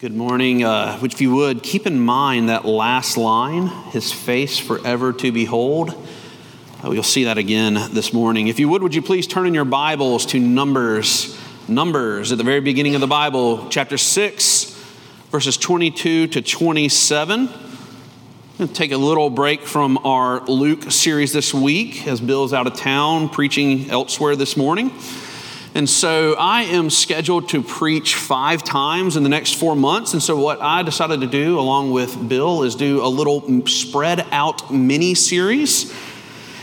Good morning. Uh, if you would, keep in mind that last line, his face forever to behold. Uh, you'll see that again this morning. If you would, would you please turn in your Bibles to Numbers, Numbers at the very beginning of the Bible, chapter 6, verses 22 to 27. We'll take a little break from our Luke series this week as Bill's out of town preaching elsewhere this morning. And so I am scheduled to preach five times in the next four months. And so what I decided to do, along with Bill, is do a little spread out mini series.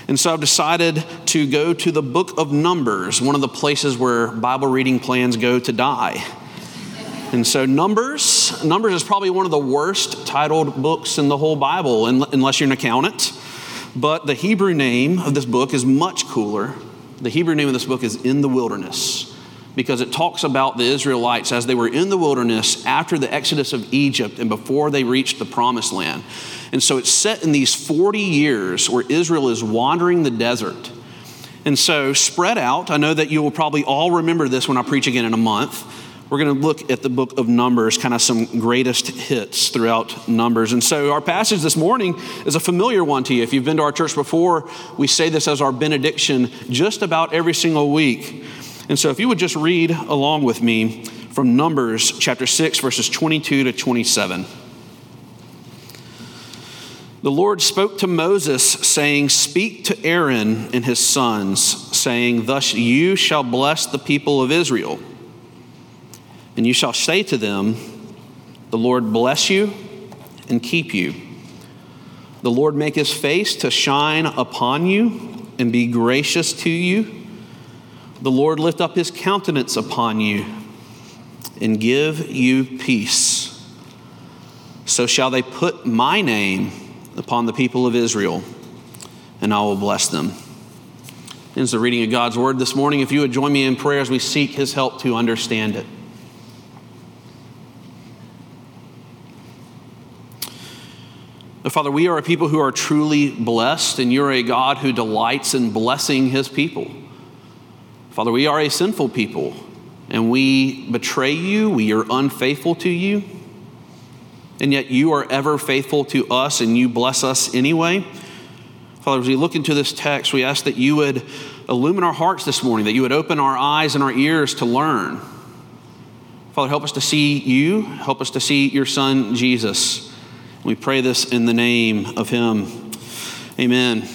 And so I've decided to go to the book of Numbers, one of the places where Bible reading plans go to die. And so Numbers, Numbers is probably one of the worst titled books in the whole Bible, unless you're an accountant. But the Hebrew name of this book is much cooler the Hebrew name of this book is In the Wilderness because it talks about the Israelites as they were in the wilderness after the exodus of Egypt and before they reached the promised land. And so it's set in these 40 years where Israel is wandering the desert. And so, spread out, I know that you will probably all remember this when I preach again in a month we're going to look at the book of Numbers, kind of some greatest hits throughout Numbers. And so, our passage this morning is a familiar one to you. If you've been to our church before, we say this as our benediction just about every single week. And so, if you would just read along with me from Numbers chapter 6, verses 22 to 27. The Lord spoke to Moses, saying, Speak to Aaron and his sons, saying, Thus you shall bless the people of Israel. And you shall say to them, The Lord bless you and keep you. The Lord make his face to shine upon you and be gracious to you. The Lord lift up his countenance upon you and give you peace. So shall they put my name upon the people of Israel, and I will bless them. Ends the reading of God's word this morning. If you would join me in prayer as we seek his help to understand it. Father, we are a people who are truly blessed, and you're a God who delights in blessing his people. Father, we are a sinful people, and we betray you, we are unfaithful to you, and yet you are ever faithful to us, and you bless us anyway. Father, as we look into this text, we ask that you would illumine our hearts this morning, that you would open our eyes and our ears to learn. Father, help us to see you, help us to see your Son, Jesus. We pray this in the name of Him. Amen.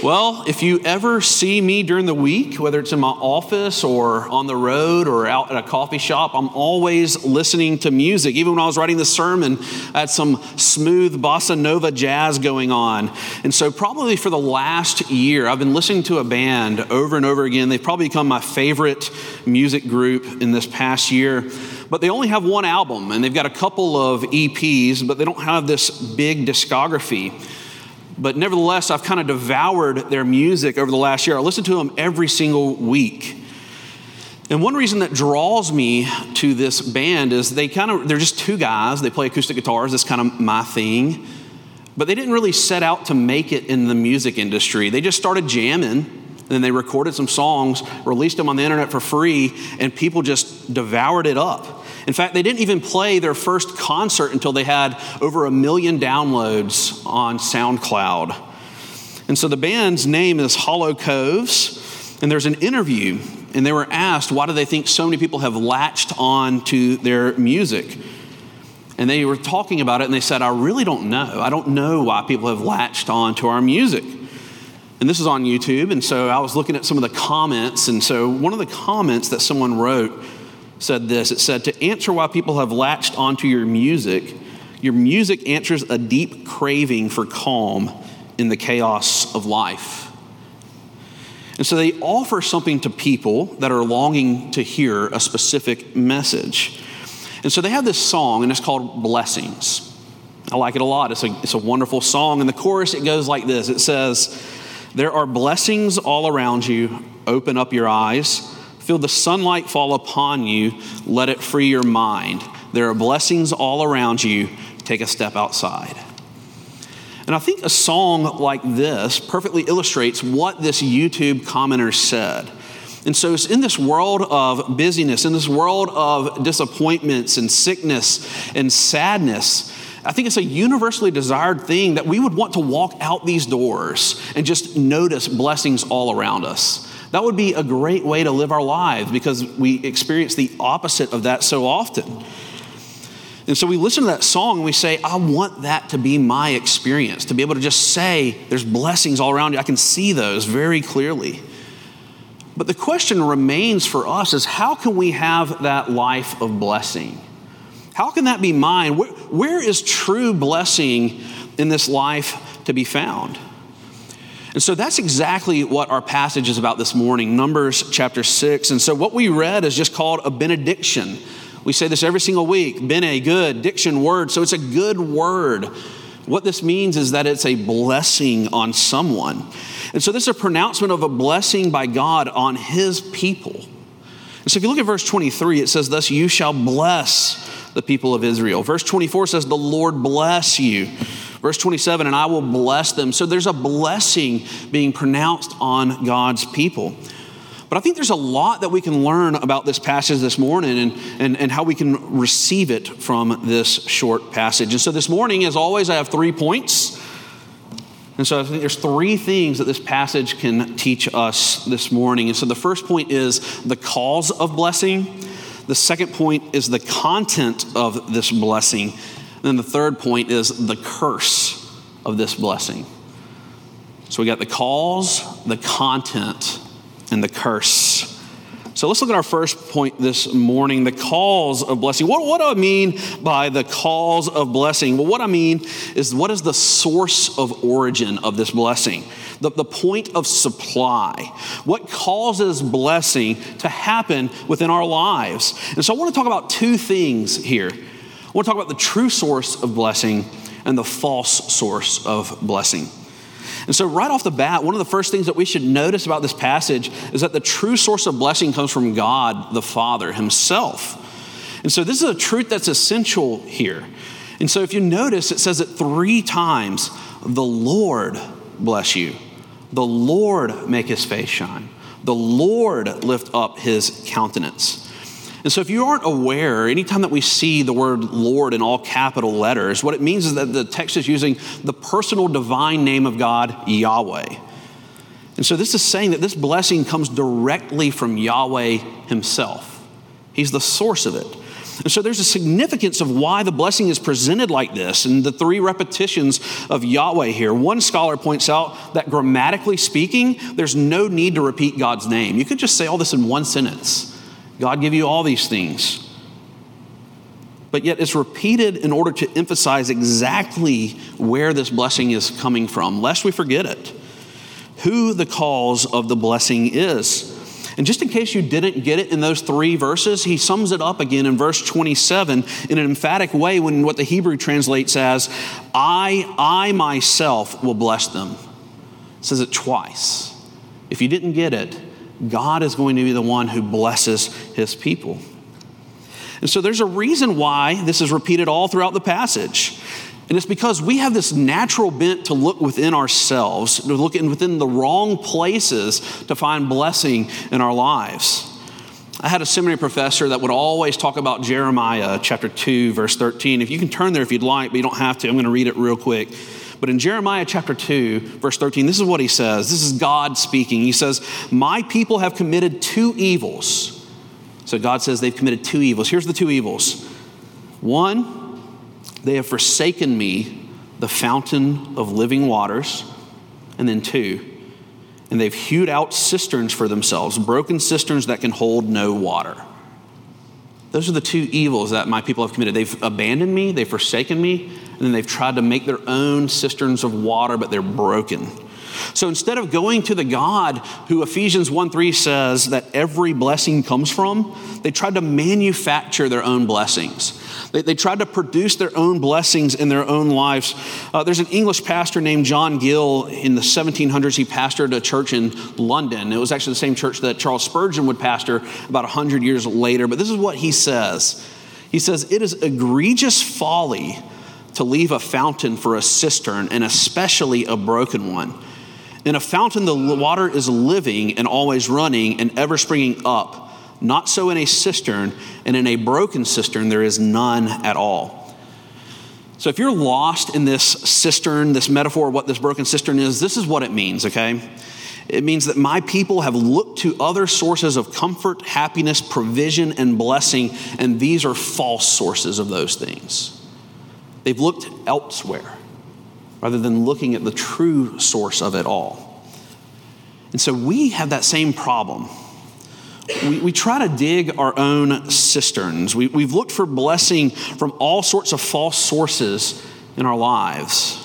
Well, if you ever see me during the week, whether it's in my office or on the road or out at a coffee shop, I'm always listening to music. Even when I was writing the sermon, I had some smooth bossa nova jazz going on. And so, probably for the last year, I've been listening to a band over and over again. They've probably become my favorite music group in this past year but they only have one album and they've got a couple of EPs, but they don't have this big discography. But nevertheless, I've kind of devoured their music over the last year. I listen to them every single week. And one reason that draws me to this band is they kind of, they're just two guys. They play acoustic guitars. That's kind of my thing. But they didn't really set out to make it in the music industry. They just started jamming and then they recorded some songs, released them on the internet for free, and people just devoured it up. In fact, they didn't even play their first concert until they had over a million downloads on SoundCloud. And so the band's name is Hollow Coves, and there's an interview, and they were asked, why do they think so many people have latched on to their music? And they were talking about it, and they said, I really don't know. I don't know why people have latched on to our music. And this is on YouTube, and so I was looking at some of the comments, and so one of the comments that someone wrote said this it said, To answer why people have latched onto your music, your music answers a deep craving for calm in the chaos of life. And so they offer something to people that are longing to hear a specific message. And so they have this song, and it's called Blessings. I like it a lot. It's a, it's a wonderful song. And the chorus, it goes like this It says, There are blessings all around you. Open up your eyes. Feel the sunlight fall upon you. Let it free your mind. There are blessings all around you. Take a step outside. And I think a song like this perfectly illustrates what this YouTube commenter said. And so it's in this world of busyness, in this world of disappointments and sickness and sadness, I think it's a universally desired thing that we would want to walk out these doors and just notice blessings all around us. That would be a great way to live our lives because we experience the opposite of that so often. And so we listen to that song and we say, I want that to be my experience, to be able to just say, there's blessings all around you. I can see those very clearly. But the question remains for us is how can we have that life of blessing? How can that be mine? where, where is true blessing in this life to be found? And so that's exactly what our passage is about this morning, Numbers chapter 6. And so what we read is just called a benediction. We say this every single week bene, good, diction, word. So it's a good word. What this means is that it's a blessing on someone. And so this is a pronouncement of a blessing by God on his people. And so if you look at verse 23, it says, Thus you shall bless the people of Israel. Verse 24 says, The Lord bless you. Verse 27, and I will bless them. So there's a blessing being pronounced on God's people. But I think there's a lot that we can learn about this passage this morning and, and, and how we can receive it from this short passage. And so this morning, as always, I have three points. And so I think there's three things that this passage can teach us this morning. And so the first point is the cause of blessing. The second point is the content of this blessing. And then the third point is the curse of this blessing. So we got the cause, the content, and the curse. So let's look at our first point this morning the cause of blessing. What, what do I mean by the cause of blessing? Well, what I mean is what is the source of origin of this blessing? The, the point of supply. What causes blessing to happen within our lives? And so I want to talk about two things here. I want to talk about the true source of blessing and the false source of blessing. And so, right off the bat, one of the first things that we should notice about this passage is that the true source of blessing comes from God the Father Himself. And so, this is a truth that's essential here. And so, if you notice, it says it three times the Lord bless you, the Lord make His face shine, the Lord lift up His countenance. And so, if you aren't aware, anytime that we see the word Lord in all capital letters, what it means is that the text is using the personal divine name of God, Yahweh. And so, this is saying that this blessing comes directly from Yahweh Himself. He's the source of it. And so, there's a significance of why the blessing is presented like this, and the three repetitions of Yahweh here. One scholar points out that grammatically speaking, there's no need to repeat God's name. You could just say all this in one sentence. God give you all these things. But yet it's repeated in order to emphasize exactly where this blessing is coming from, lest we forget it. Who the cause of the blessing is. And just in case you didn't get it in those three verses, he sums it up again in verse 27 in an emphatic way when what the Hebrew translates as, I, I myself will bless them. It says it twice. If you didn't get it, God is going to be the one who blesses his people. And so there's a reason why this is repeated all throughout the passage. And it's because we have this natural bent to look within ourselves, to look in within the wrong places to find blessing in our lives. I had a seminary professor that would always talk about Jeremiah chapter 2, verse 13. If you can turn there if you'd like, but you don't have to. I'm going to read it real quick. But in Jeremiah chapter 2, verse 13, this is what he says. This is God speaking. He says, My people have committed two evils. So God says they've committed two evils. Here's the two evils one, they have forsaken me, the fountain of living waters. And then two, and they've hewed out cisterns for themselves, broken cisterns that can hold no water. Those are the two evils that my people have committed. They've abandoned me, they've forsaken me, and then they've tried to make their own cisterns of water, but they're broken. So instead of going to the God who Ephesians 1 3 says that every blessing comes from, they tried to manufacture their own blessings. They, they tried to produce their own blessings in their own lives. Uh, there's an English pastor named John Gill in the 1700s. He pastored a church in London. It was actually the same church that Charles Spurgeon would pastor about 100 years later. But this is what he says He says, It is egregious folly to leave a fountain for a cistern, and especially a broken one In a fountain, the water is living and always running and ever springing up. Not so in a cistern, and in a broken cistern, there is none at all. So, if you're lost in this cistern, this metaphor of what this broken cistern is, this is what it means, okay? It means that my people have looked to other sources of comfort, happiness, provision, and blessing, and these are false sources of those things. They've looked elsewhere rather than looking at the true source of it all. And so we have that same problem. We, we try to dig our own cisterns. We, we've looked for blessing from all sorts of false sources in our lives.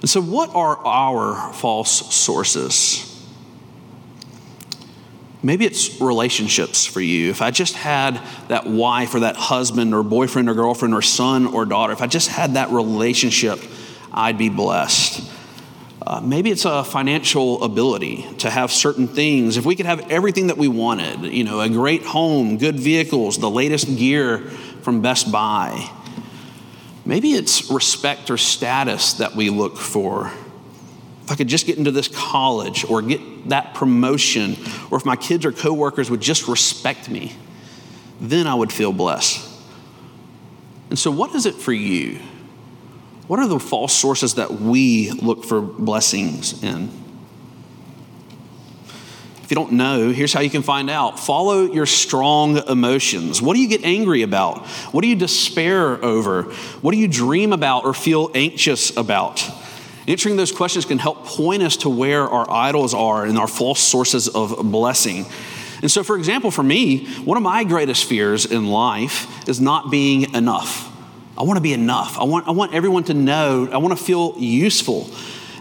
And so, what are our false sources? Maybe it's relationships for you. If I just had that wife or that husband or boyfriend or girlfriend or son or daughter, if I just had that relationship, I'd be blessed. Uh, maybe it's a financial ability to have certain things. If we could have everything that we wanted, you know, a great home, good vehicles, the latest gear from Best Buy. Maybe it's respect or status that we look for. If I could just get into this college or get that promotion, or if my kids or coworkers would just respect me, then I would feel blessed. And so, what is it for you? What are the false sources that we look for blessings in? If you don't know, here's how you can find out. Follow your strong emotions. What do you get angry about? What do you despair over? What do you dream about or feel anxious about? Answering those questions can help point us to where our idols are and our false sources of blessing. And so, for example, for me, one of my greatest fears in life is not being enough. I want to be enough. I want, I want everyone to know. I want to feel useful.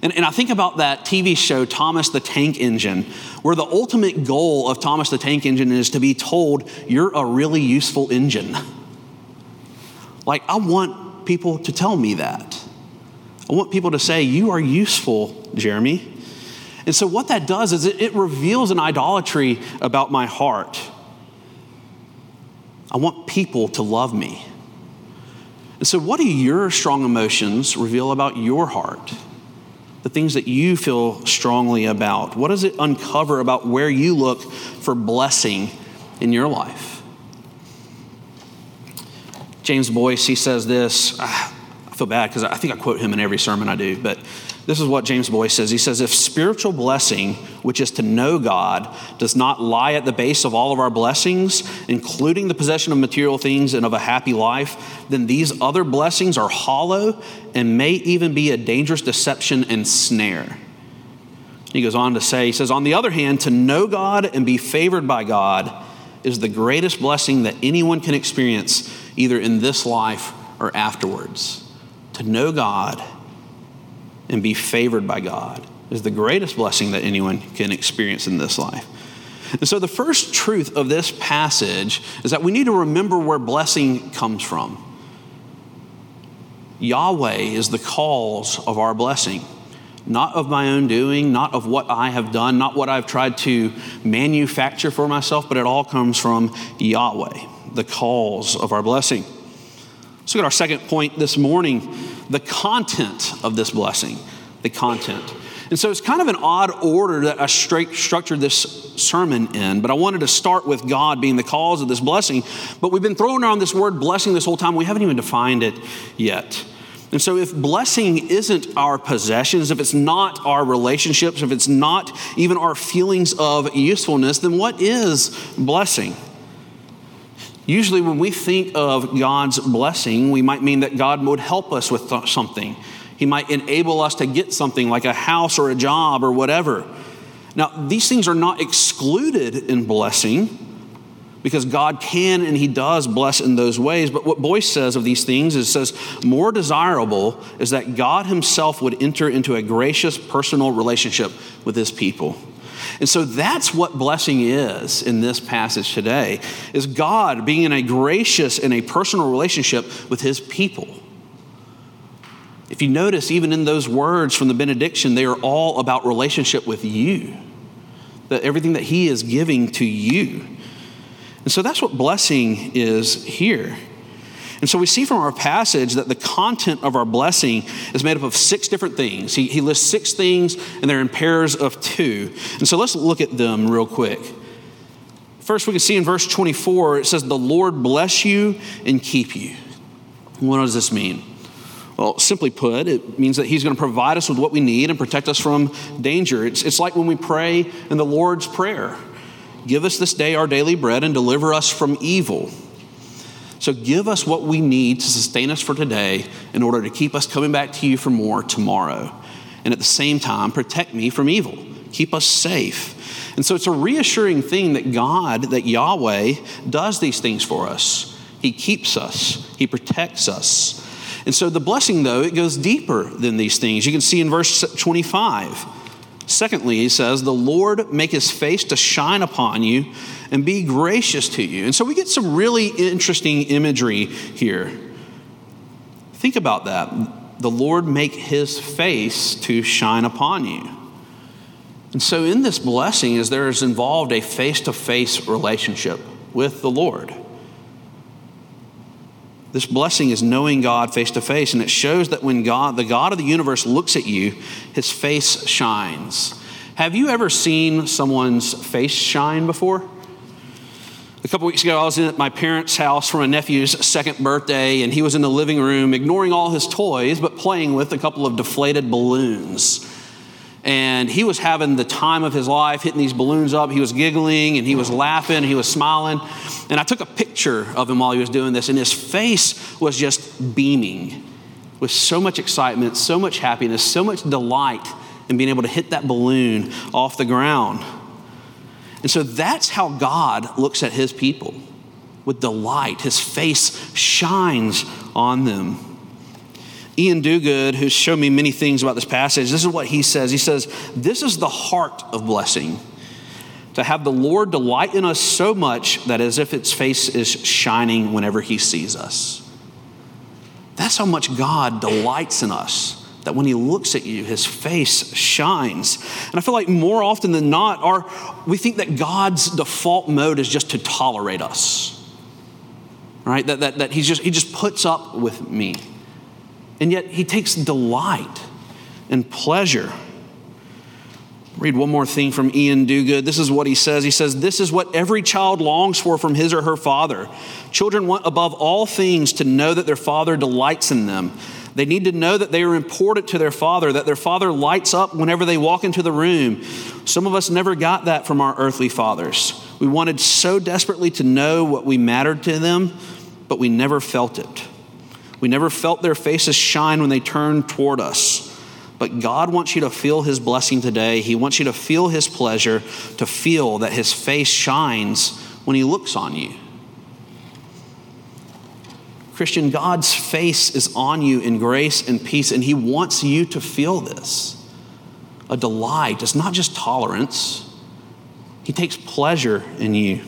And, and I think about that TV show, Thomas the Tank Engine, where the ultimate goal of Thomas the Tank Engine is to be told, you're a really useful engine. Like, I want people to tell me that. I want people to say, you are useful, Jeremy. And so, what that does is it, it reveals an idolatry about my heart. I want people to love me. And so, what do your strong emotions reveal about your heart? The things that you feel strongly about. What does it uncover about where you look for blessing in your life? James Boice, he says this. Ah, I feel bad because I think I quote him in every sermon I do, but this is what James Boice says. He says, If spiritual blessing, which is to know God, does not lie at the base of all of our blessings, including the possession of material things and of a happy life, then these other blessings are hollow and may even be a dangerous deception and snare. He goes on to say, He says, On the other hand, to know God and be favored by God is the greatest blessing that anyone can experience, either in this life or afterwards. To know God and be favored by God is the greatest blessing that anyone can experience in this life. And so, the first truth of this passage is that we need to remember where blessing comes from. Yahweh is the cause of our blessing, not of my own doing, not of what I have done, not what I've tried to manufacture for myself, but it all comes from Yahweh, the cause of our blessing. Let's look at our second point this morning the content of this blessing. The content. And so it's kind of an odd order that I straight structured this sermon in, but I wanted to start with God being the cause of this blessing. But we've been throwing around this word blessing this whole time. We haven't even defined it yet. And so, if blessing isn't our possessions, if it's not our relationships, if it's not even our feelings of usefulness, then what is blessing? Usually, when we think of God's blessing, we might mean that God would help us with something. He might enable us to get something like a house or a job or whatever. Now, these things are not excluded in blessing because God can and He does bless in those ways. But what Boice says of these things is says, more desirable is that God Himself would enter into a gracious personal relationship with His people. And so that's what blessing is in this passage today is God being in a gracious and a personal relationship with his people. If you notice even in those words from the benediction they are all about relationship with you. That everything that he is giving to you. And so that's what blessing is here. And so we see from our passage that the content of our blessing is made up of six different things. He, he lists six things, and they're in pairs of two. And so let's look at them real quick. First, we can see in verse 24, it says, The Lord bless you and keep you. What does this mean? Well, simply put, it means that He's going to provide us with what we need and protect us from danger. It's, it's like when we pray in the Lord's Prayer Give us this day our daily bread and deliver us from evil. So give us what we need to sustain us for today in order to keep us coming back to you for more tomorrow. And at the same time, protect me from evil. Keep us safe. And so it's a reassuring thing that God, that Yahweh, does these things for us. He keeps us, He protects us. And so the blessing, though, it goes deeper than these things. You can see in verse 25. Secondly, he says, The Lord make his face to shine upon you and be gracious to you. And so we get some really interesting imagery here. Think about that. The Lord make his face to shine upon you. And so in this blessing is there is involved a face-to-face relationship with the Lord. This blessing is knowing God face to face, and it shows that when God, the God of the universe, looks at you, his face shines. Have you ever seen someone's face shine before? A couple weeks ago, I was at my parents' house for my nephew's second birthday, and he was in the living room, ignoring all his toys, but playing with a couple of deflated balloons and he was having the time of his life hitting these balloons up. He was giggling and he was laughing, and he was smiling. And I took a picture of him while he was doing this, and his face was just beaming with so much excitement, so much happiness, so much delight in being able to hit that balloon off the ground. And so that's how God looks at his people with delight. His face shines on them. Iain Duguid, who's shown me many things about this passage, this is what he says. He says, This is the heart of blessing. To have the Lord delight in us so much that as if its face is shining whenever he sees us. That's how much God delights in us. That when he looks at you, his face shines. And I feel like more often than not, our, we think that God's default mode is just to tolerate us. Right? That, that, that he's just, he just puts up with me. And yet he takes delight and pleasure. Read one more thing from Iain Duguid. This is what he says. He says, This is what every child longs for from his or her father. Children want above all things to know that their father delights in them. They need to know that they are important to their father, that their father lights up whenever they walk into the room. Some of us never got that from our earthly fathers. We wanted so desperately to know what we mattered to them, but we never felt it. We never felt their faces shine when they turned toward us. But God wants you to feel His blessing today. He wants you to feel His pleasure, to feel that His face shines when He looks on you. Christian, God's face is on you in grace and peace, and He wants you to feel this a delight. It's not just tolerance, He takes pleasure in you.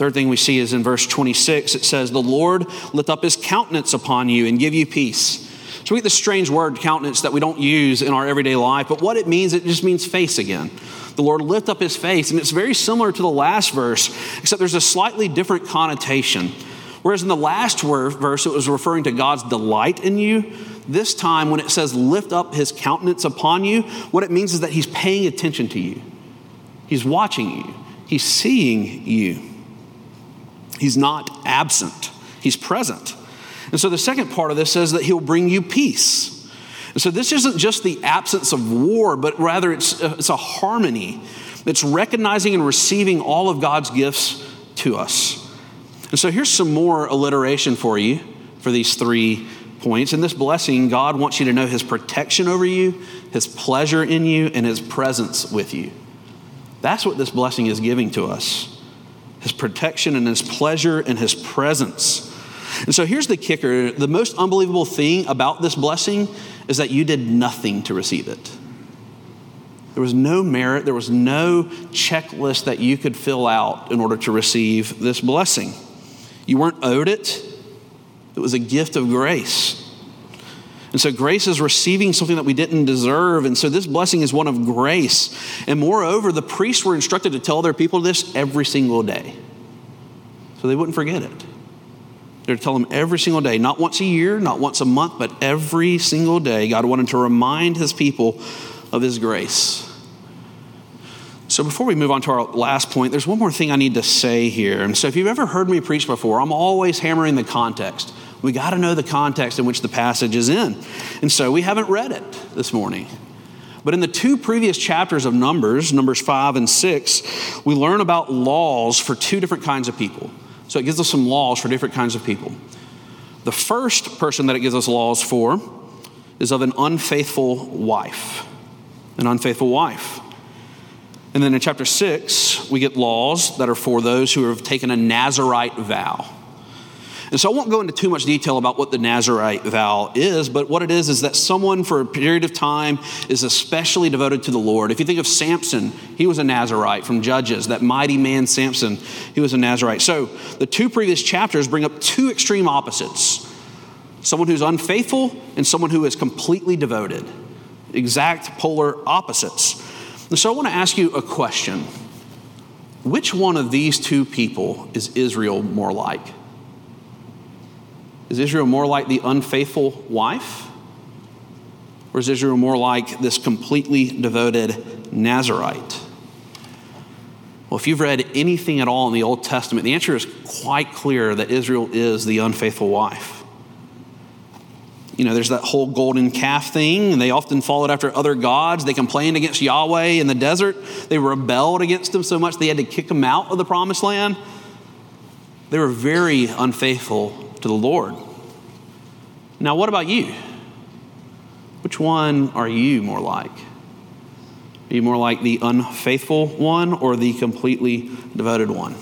Third thing we see is in verse 26, it says, The Lord lift up his countenance upon you and give you peace. So we get this strange word, countenance, that we don't use in our everyday life, but what it means, it just means face again. The Lord lift up his face, and it's very similar to the last verse, except there's a slightly different connotation. Whereas in the last verse, it was referring to God's delight in you. This time, when it says lift up his countenance upon you, what it means is that he's paying attention to you, he's watching you, he's seeing you. He's not absent, He's present. And so the second part of this says that He'll bring you peace. And so this isn't just the absence of war, but rather it's, uh, it's a harmony. It's recognizing and receiving all of God's gifts to us. And so here's some more alliteration for you for these three points. In this blessing, God wants you to know His protection over you, His pleasure in you, and His presence with you. That's what this blessing is giving to us his protection and his pleasure and his presence. And so here's the kicker the most unbelievable thing about this blessing is that you did nothing to receive it. There was no merit, there was no checklist that you could fill out in order to receive this blessing. You weren't owed it, it was a gift of grace. And so grace is receiving something that we didn't deserve. And so this blessing is one of grace. And moreover, the priests were instructed to tell their people this every single day so they wouldn't forget it. They're to tell him every single day, not once a year, not once a month, but every single day. God wanted to remind his people of his grace. So before we move on to our last point, there's one more thing I need to say here. And so if you've ever heard me preach before, I'm always hammering the context. We got to know the context in which the passage is in. And so we haven't read it this morning. But in the two previous chapters of Numbers, Numbers 5 and 6, we learn about laws for two different kinds of people. So it gives us some laws for different kinds of people. The first person that it gives us laws for is of an unfaithful wife. An unfaithful wife. And then in chapter 6, we get laws that are for those who have taken a Nazarite vow. And so I won't go into too much detail about what the Nazarite vow is, but what it is is that someone for a period of time is especially devoted to the Lord. If you think of Samson, he was a Nazarite from Judges, that mighty man Samson, he was a Nazarite. So the two previous chapters bring up two extreme opposites someone who's unfaithful and someone who is completely devoted. Exact polar opposites. And so I want to ask you a question. Which one of these two people is Israel more like? Is Israel more like the unfaithful wife? Or is Israel more like this completely devoted Nazarite? Well, if you've read anything at all in the Old Testament, the answer is quite clear that Israel is the unfaithful wife. You know, there's that whole golden calf thing, and they often followed after other gods. They complained against Yahweh in the desert. They rebelled against him so much they had to kick them out of the promised land. They were very unfaithful to the Lord. Now, what about you? Which one are you more like? Are you more like the unfaithful one or the completely devoted one?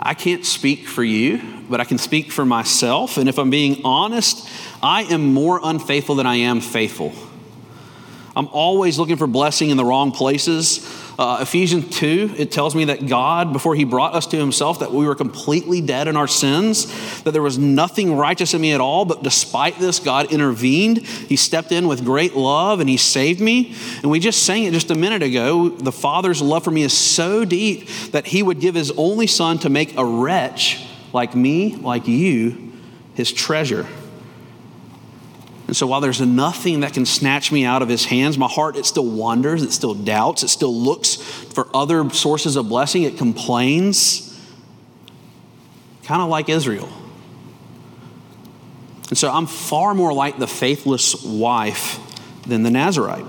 I can't speak for you, but I can speak for myself. And if I'm being honest, I am more unfaithful than I am faithful. I'm always looking for blessing in the wrong places. Uh, Ephesians 2, it tells me that God, before He brought us to Himself, that we were completely dead in our sins, that there was nothing righteous in me at all, but despite this, God intervened. He stepped in with great love and He saved me. And we just sang it just a minute ago. The Father's love for me is so deep that He would give His only Son to make a wretch like me, like you, His treasure. And so while there's nothing that can snatch me out of his hands, my heart, it still wanders, it still doubts, it still looks for other sources of blessing, it complains, kind of like Israel. And so I'm far more like the faithless wife than the Nazarite.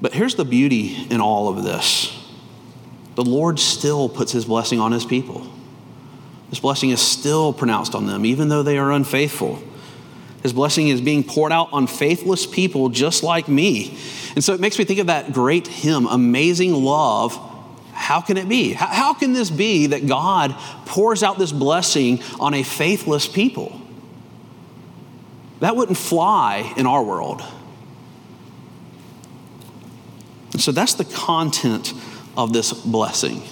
But here's the beauty in all of this the Lord still puts his blessing on his people. His blessing is still pronounced on them, even though they are unfaithful. His blessing is being poured out on faithless people just like me. And so it makes me think of that great hymn, Amazing Love. How can it be? How, can this be that God pours out this blessing on a faithless people? That wouldn't fly in our world. And so that's the content of this blessing.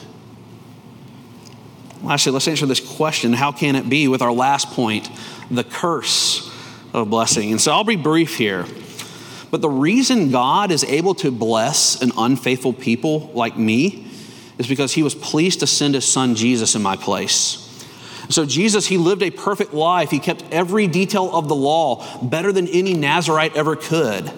Lastly, let's answer this question how can it be with our last point, the curse of blessing. And so I'll be brief here. But the reason God is able to bless an unfaithful people like me is because he was pleased to send his son Jesus in my place. So, Jesus, he lived a perfect life. He kept every detail of the law better than any Nazarite ever could.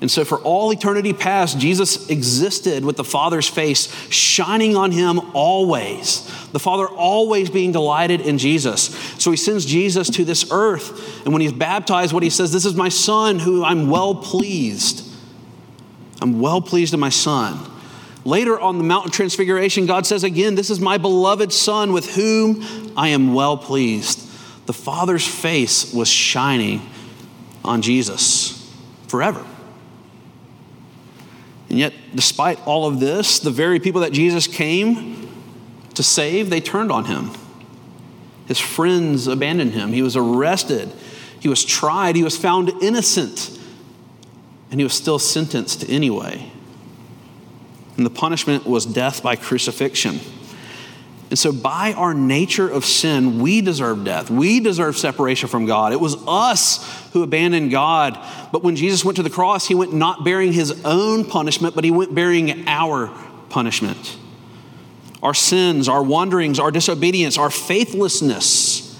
And so, for all eternity past, Jesus existed with the Father's face shining on him always. The Father always being delighted in Jesus. So, he sends Jesus to this earth. And when he's baptized, what he says, This is my Son who I'm well pleased. I'm well pleased in my Son. Later on the Mountain Transfiguration, God says again, This is my beloved Son with whom I am well pleased. The Father's face was shining on Jesus forever. And yet, despite all of this, the very people that Jesus came to save, they turned on him. His friends abandoned him. He was arrested. He was tried. He was found innocent. And he was still sentenced anyway. And the punishment was death by crucifixion. And so, by our nature of sin, we deserve death. We deserve separation from God. It was us who abandoned God. But when Jesus went to the cross, he went not bearing his own punishment, but he went bearing our punishment. our sins, our wanderings, our disobedience, our faithlessness,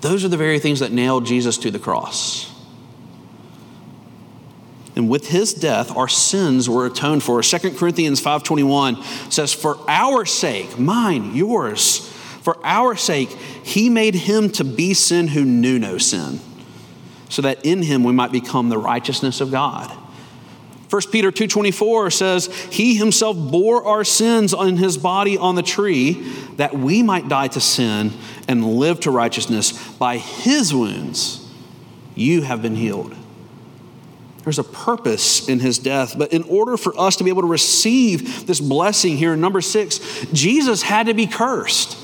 those are the very things that nailed Jesus to the cross. And with his death, our sins were atoned for. 2 Corinthians 5:21 says, "For our sake, mine, yours, for our sake, he made him to be sin who knew no sin, so that in him we might become the righteousness of God." 1 Peter 2:24 says, "He himself bore our sins on his body on the tree, that we might die to sin and live to righteousness. By his wounds you have been healed." There's a purpose in his death, but in order for us to be able to receive this blessing here in number 6, Jesus had to be cursed.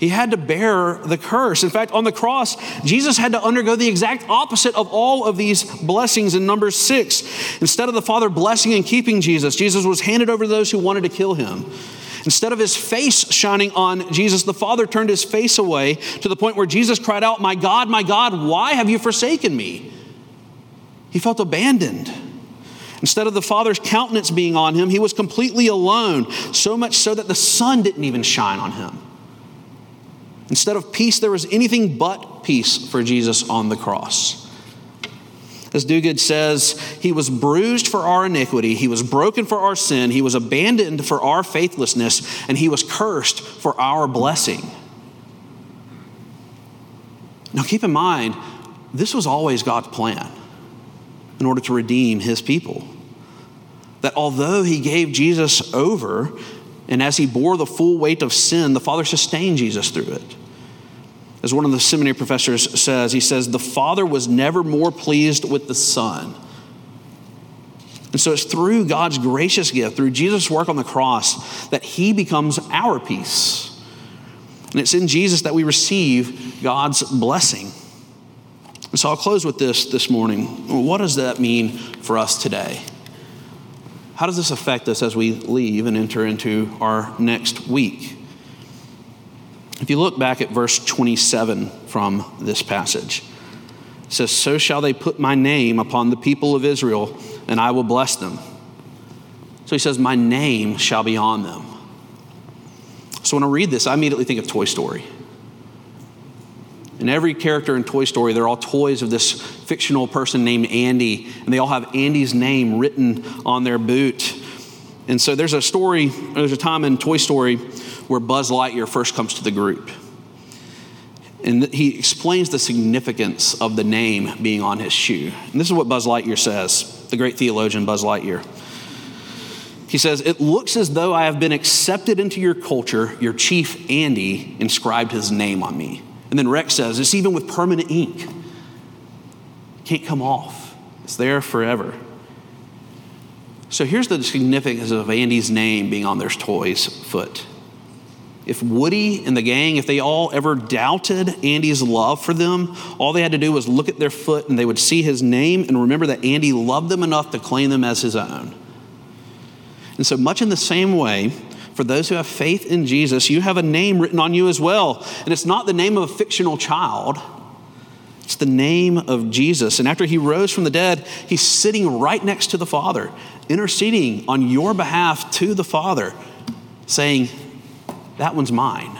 He had to bear the curse. In fact, on the cross, Jesus had to undergo the exact opposite of all of these blessings in number six. Instead of the Father blessing and keeping Jesus, Jesus was handed over to those who wanted to kill him. Instead of his face shining on Jesus, the Father turned his face away to the point where Jesus cried out, My God, my God, why have you forsaken me? He felt abandoned. Instead of the Father's countenance being on him, he was completely alone, so much so that the sun didn't even shine on him. Instead of peace, there was anything but peace for Jesus on the cross. As Duguid says, he was bruised for our iniquity, he was broken for our sin, he was abandoned for our faithlessness, and he was cursed for our blessing. Now, keep in mind, this was always God's plan in order to redeem his people. That although he gave Jesus over, and as he bore the full weight of sin, the Father sustained Jesus through it. As one of the seminary professors says, he says, the Father was never more pleased with the Son. And so it's through God's gracious gift, through Jesus' work on the cross, that he becomes our peace. And it's in Jesus that we receive God's blessing. And so I'll close with this this morning. What does that mean for us today? How does this affect us as we leave and enter into our next week? If you look back at verse 27 from this passage, it says, So shall they put my name upon the people of Israel, and I will bless them. So he says, My name shall be on them. So when I read this, I immediately think of Toy Story. And every character in Toy Story, they're all toys of this fictional person named Andy, and they all have Andy's name written on their boot. And so there's a story, there's a time in Toy Story where Buzz Lightyear first comes to the group. And he explains the significance of the name being on his shoe. And this is what Buzz Lightyear says, the great theologian Buzz Lightyear. He says, It looks as though I have been accepted into your culture. Your chief, Andy, inscribed his name on me. And then Rex says, It's even with permanent ink. Can't come off, it's there forever. So here's the significance of Andy's name being on their toy's foot if Woody and the gang, if they all ever doubted Andy's love for them, all they had to do was look at their foot and they would see his name and remember that Andy loved them enough to claim them as his own. And so, much in the same way, for those who have faith in Jesus, you have a name written on you as well. And it's not the name of a fictional child, it's the name of Jesus. And after he rose from the dead, he's sitting right next to the Father, interceding on your behalf to the Father, saying, that one's mine.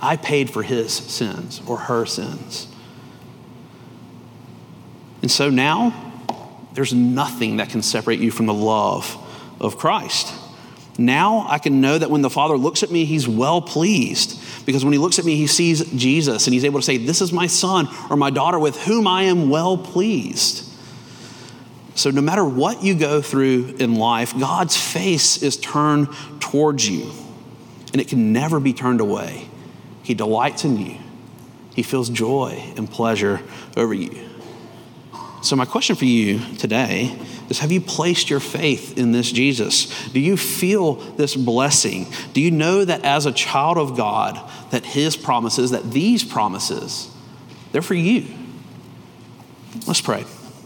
I paid for his sins or her sins. And so now, there's nothing that can separate you from the love of Christ. Now I can know that when the Father looks at me, he's well pleased. Because when he looks at me, he sees Jesus and he's able to say, This is my son or my daughter with whom I am well pleased. So, no matter what you go through in life, God's face is turned towards you and it can never be turned away. He delights in you, He feels joy and pleasure over you. So, my question for you today is Have you placed your faith in this Jesus? Do you feel this blessing? Do you know that as a child of God, that His promises, that these promises, they're for you? Let's pray.